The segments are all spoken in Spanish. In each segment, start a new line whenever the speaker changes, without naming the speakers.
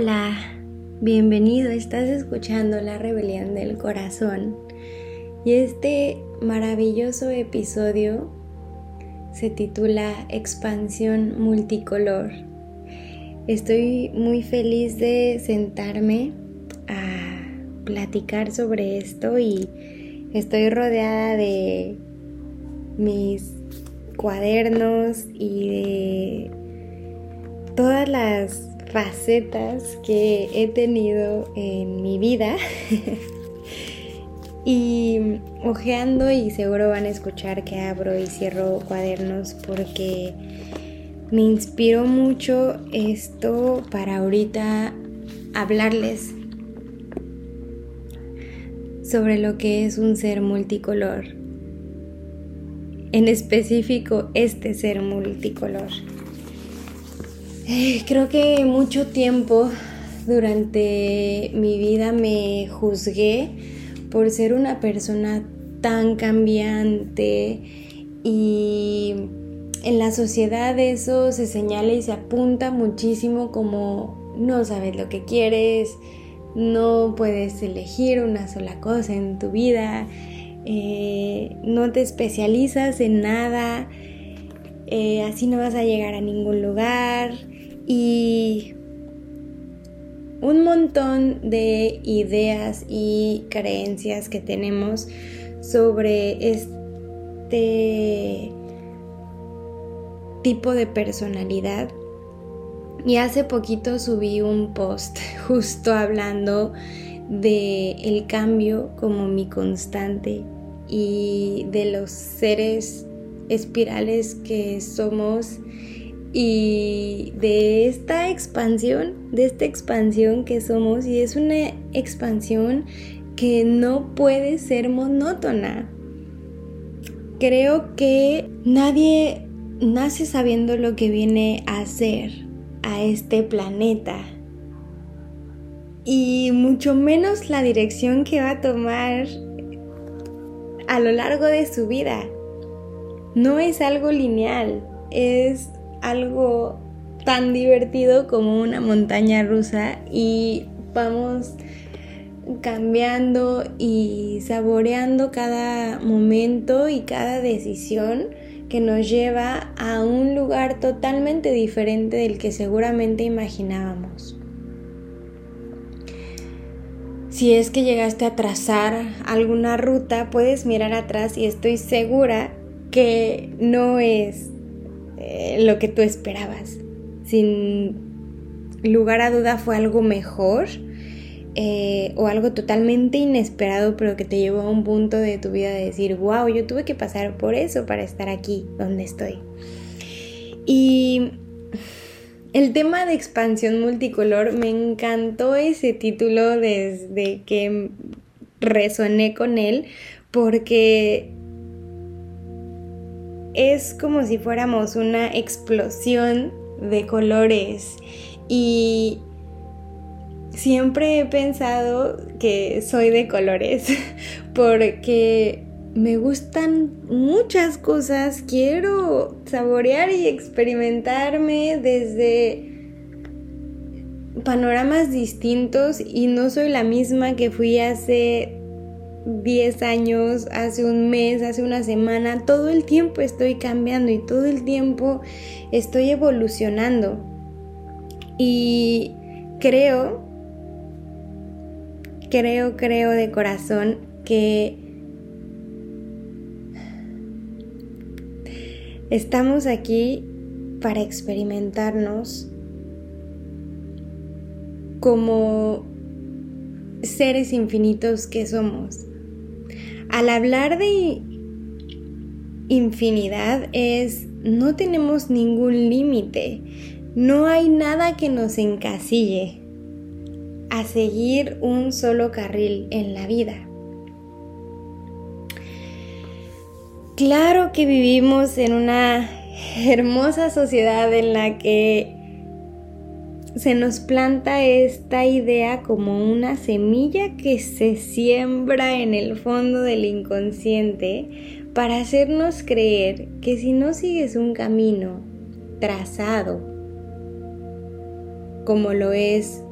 Hola, bienvenido, estás escuchando La Rebelión del Corazón y este maravilloso episodio se titula Expansión Multicolor. Estoy muy feliz de sentarme a platicar sobre esto y estoy rodeada de mis cuadernos y de todas las facetas que he tenido en mi vida. y ojeando y seguro van a escuchar que abro y cierro cuadernos porque me inspiró mucho esto para ahorita hablarles sobre lo que es un ser multicolor. En específico, este ser multicolor. Creo que mucho tiempo durante mi vida me juzgué por ser una persona tan cambiante y en la sociedad eso se señala y se apunta muchísimo como no sabes lo que quieres, no puedes elegir una sola cosa en tu vida, eh, no te especializas en nada, eh, así no vas a llegar a ningún lugar y un montón de ideas y creencias que tenemos sobre este tipo de personalidad. Y hace poquito subí un post justo hablando de el cambio como mi constante y de los seres espirales que somos y de esta expansión, de esta expansión que somos y es una expansión que no puede ser monótona. Creo que nadie nace sabiendo lo que viene a hacer a este planeta y mucho menos la dirección que va a tomar a lo largo de su vida. No es algo lineal, es algo tan divertido como una montaña rusa y vamos cambiando y saboreando cada momento y cada decisión que nos lleva a un lugar totalmente diferente del que seguramente imaginábamos. Si es que llegaste a trazar alguna ruta, puedes mirar atrás y estoy segura que no es eh, lo que tú esperabas. Sin lugar a duda fue algo mejor eh, o algo totalmente inesperado, pero que te llevó a un punto de tu vida de decir, wow, yo tuve que pasar por eso para estar aquí donde estoy. Y el tema de expansión multicolor, me encantó ese título desde que resoné con él, porque es como si fuéramos una explosión de colores. Y siempre he pensado que soy de colores porque me gustan muchas cosas, quiero saborear y experimentarme desde panoramas distintos y no soy la misma que fui hace 10 años, hace un mes, hace una semana, todo el tiempo estoy cambiando y todo el tiempo estoy evolucionando. Y creo creo, creo de corazón que estamos aquí para experimentarnos como seres infinitos que somos. Al hablar de infinidad es, no tenemos ningún límite, no hay nada que nos encasille a seguir un solo carril en la vida. Claro que vivimos en una hermosa sociedad en la que se nos planta esta idea como una semilla que se siembra en el fondo del inconsciente para hacernos creer que si no sigues un camino trazado, como lo es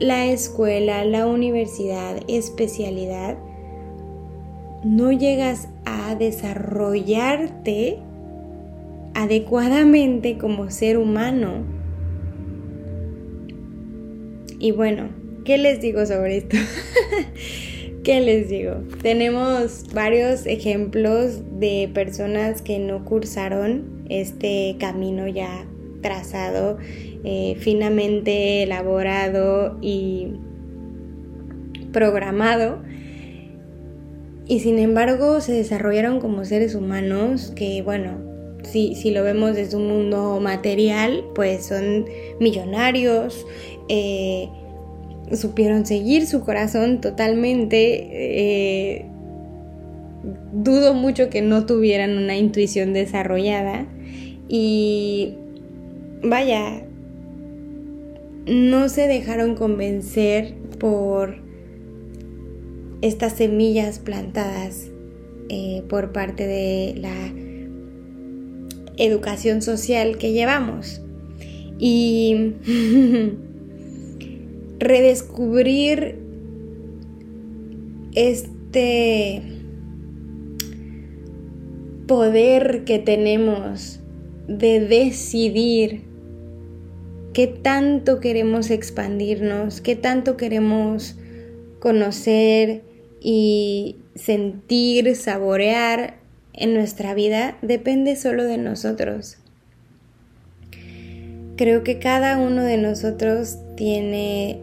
la escuela, la universidad, especialidad, no llegas a desarrollarte adecuadamente como ser humano. Y bueno, ¿qué les digo sobre esto? ¿Qué les digo? Tenemos varios ejemplos de personas que no cursaron este camino ya trazado, eh, finamente elaborado y programado. Y sin embargo se desarrollaron como seres humanos que, bueno, si, si lo vemos desde un mundo material, pues son millonarios, eh, supieron seguir su corazón totalmente. Eh, dudo mucho que no tuvieran una intuición desarrollada y vaya, no se dejaron convencer por estas semillas plantadas eh, por parte de la educación social que llevamos. Y redescubrir este poder que tenemos de decidir qué tanto queremos expandirnos, qué tanto queremos conocer y sentir, saborear en nuestra vida, depende solo de nosotros. Creo que cada uno de nosotros tiene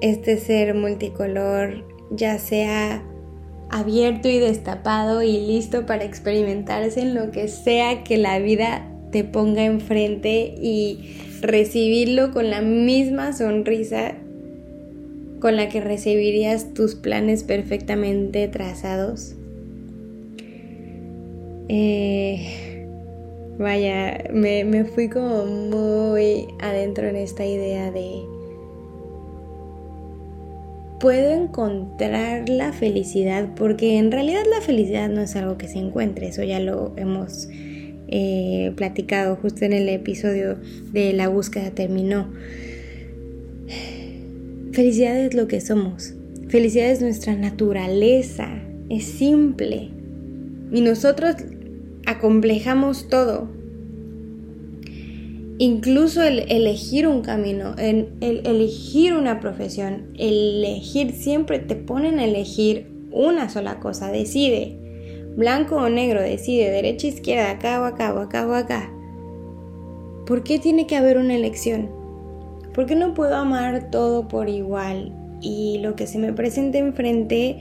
este ser multicolor, ya sea abierto y destapado y listo para experimentarse en lo que sea que la vida te ponga enfrente y recibirlo con la misma sonrisa con la que recibirías tus planes perfectamente trazados. Eh, vaya, me, me fui como muy adentro en esta idea de puedo encontrar la felicidad, porque en realidad la felicidad no es algo que se encuentre, eso ya lo hemos eh, platicado justo en el episodio de la búsqueda terminó. Felicidad es lo que somos, felicidad es nuestra naturaleza, es simple y nosotros acomplejamos todo incluso el elegir un camino, el, elegir una profesión, elegir siempre te ponen a elegir una sola cosa, decide, blanco o negro, decide, derecha, izquierda, acá o acá o acá o acá. ¿Por qué tiene que haber una elección? ¿Por qué no puedo amar todo por igual y lo que se me presente enfrente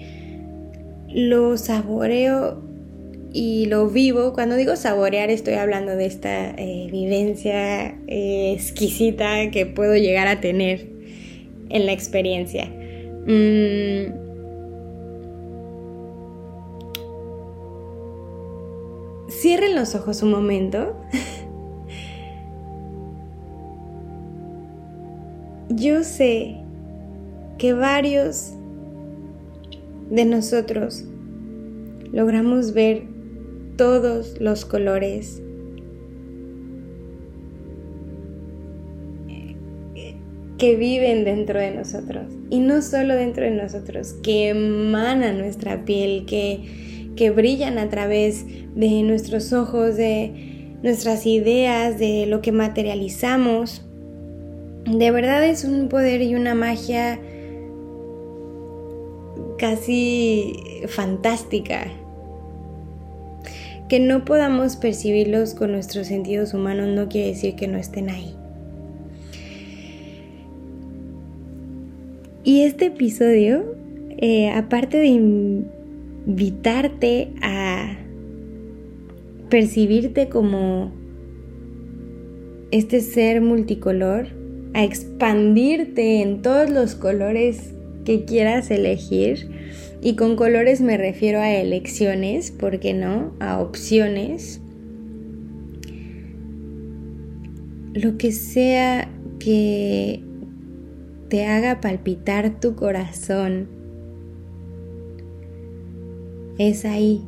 lo saboreo y lo vivo. Cuando digo saborear estoy hablando de esta eh, vivencia eh, exquisita que puedo llegar a tener en la experiencia. Mm. Cierren los ojos un momento. Yo sé que varios de nosotros logramos ver todos los colores. que viven dentro de nosotros y no solo dentro de nosotros, que emanan nuestra piel, que, que brillan a través de nuestros ojos, de nuestras ideas, de lo que materializamos. De verdad es un poder y una magia casi fantástica que no podamos percibirlos con nuestros sentidos humanos no quiere decir que no estén ahí. Y este episodio, eh, aparte de invitarte a percibirte como este ser multicolor, a expandirte en todos los colores que quieras elegir, y con colores me refiero a elecciones, ¿por qué no? A opciones. Lo que sea que te haga palpitar tu corazón es ahí.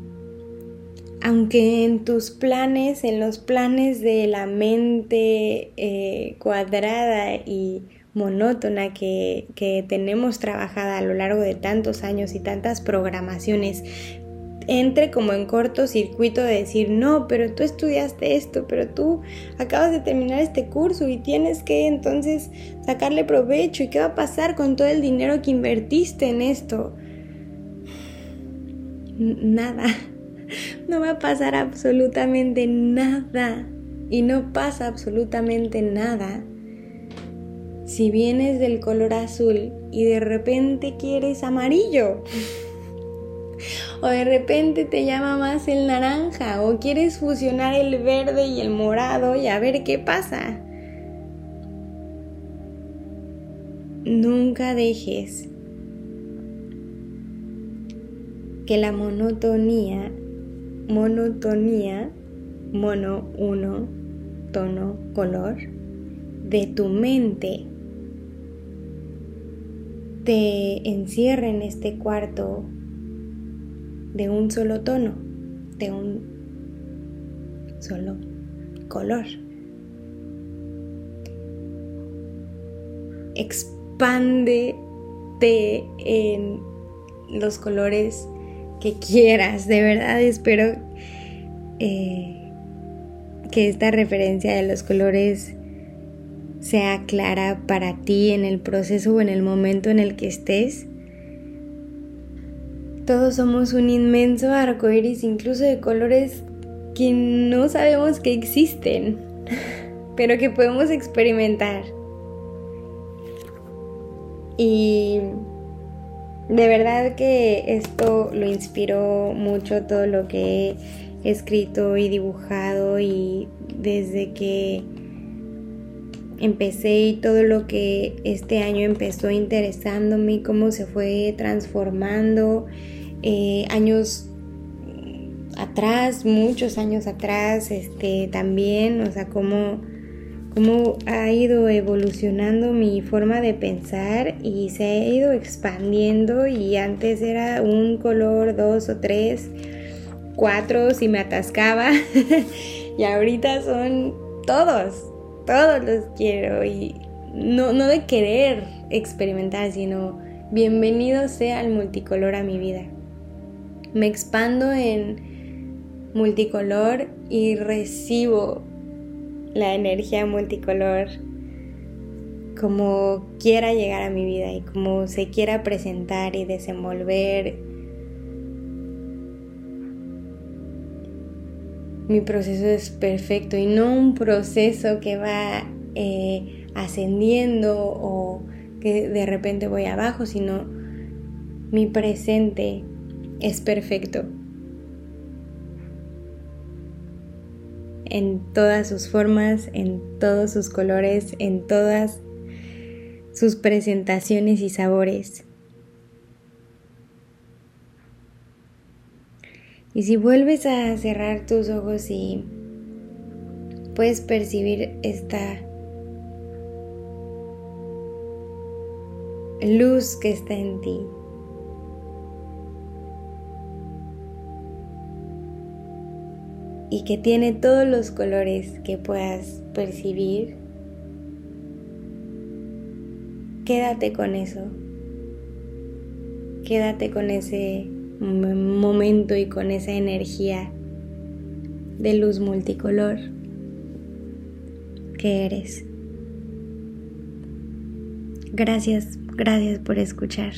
Aunque en tus planes, en los planes de la mente eh, cuadrada y monótona que, que tenemos trabajada a lo largo de tantos años y tantas programaciones entre como en cortocircuito de decir, no, pero tú estudiaste esto, pero tú acabas de terminar este curso y tienes que entonces sacarle provecho y qué va a pasar con todo el dinero que invertiste en esto. Nada, no va a pasar absolutamente nada. Y no pasa absolutamente nada si vienes del color azul y de repente quieres amarillo. O de repente te llama más el naranja o quieres fusionar el verde y el morado y a ver qué pasa. Nunca dejes que la monotonía, monotonía, mono, uno, tono, color, de tu mente te encierre en este cuarto de un solo tono, de un solo color. Expándete en los colores que quieras. De verdad espero eh, que esta referencia de los colores sea clara para ti en el proceso o en el momento en el que estés. Todos somos un inmenso arco iris, incluso de colores que no sabemos que existen, pero que podemos experimentar. Y de verdad que esto lo inspiró mucho todo lo que he escrito y dibujado y desde que empecé y todo lo que este año empezó interesándome, cómo se fue transformando, eh, años atrás, muchos años atrás, este, también, o sea, cómo, cómo ha ido evolucionando mi forma de pensar y se ha ido expandiendo y antes era un color, dos o tres, cuatro si me atascaba y ahorita son todos, todos los quiero y no, no de querer experimentar, sino bienvenido sea el multicolor a mi vida. Me expando en multicolor y recibo la energía multicolor como quiera llegar a mi vida y como se quiera presentar y desenvolver. Mi proceso es perfecto y no un proceso que va eh, ascendiendo o que de repente voy abajo, sino mi presente es perfecto. En todas sus formas, en todos sus colores, en todas sus presentaciones y sabores. Y si vuelves a cerrar tus ojos y puedes percibir esta luz que está en ti, y que tiene todos los colores que puedas percibir, quédate con eso. Quédate con ese momento y con esa energía de luz multicolor que eres. Gracias, gracias por escuchar.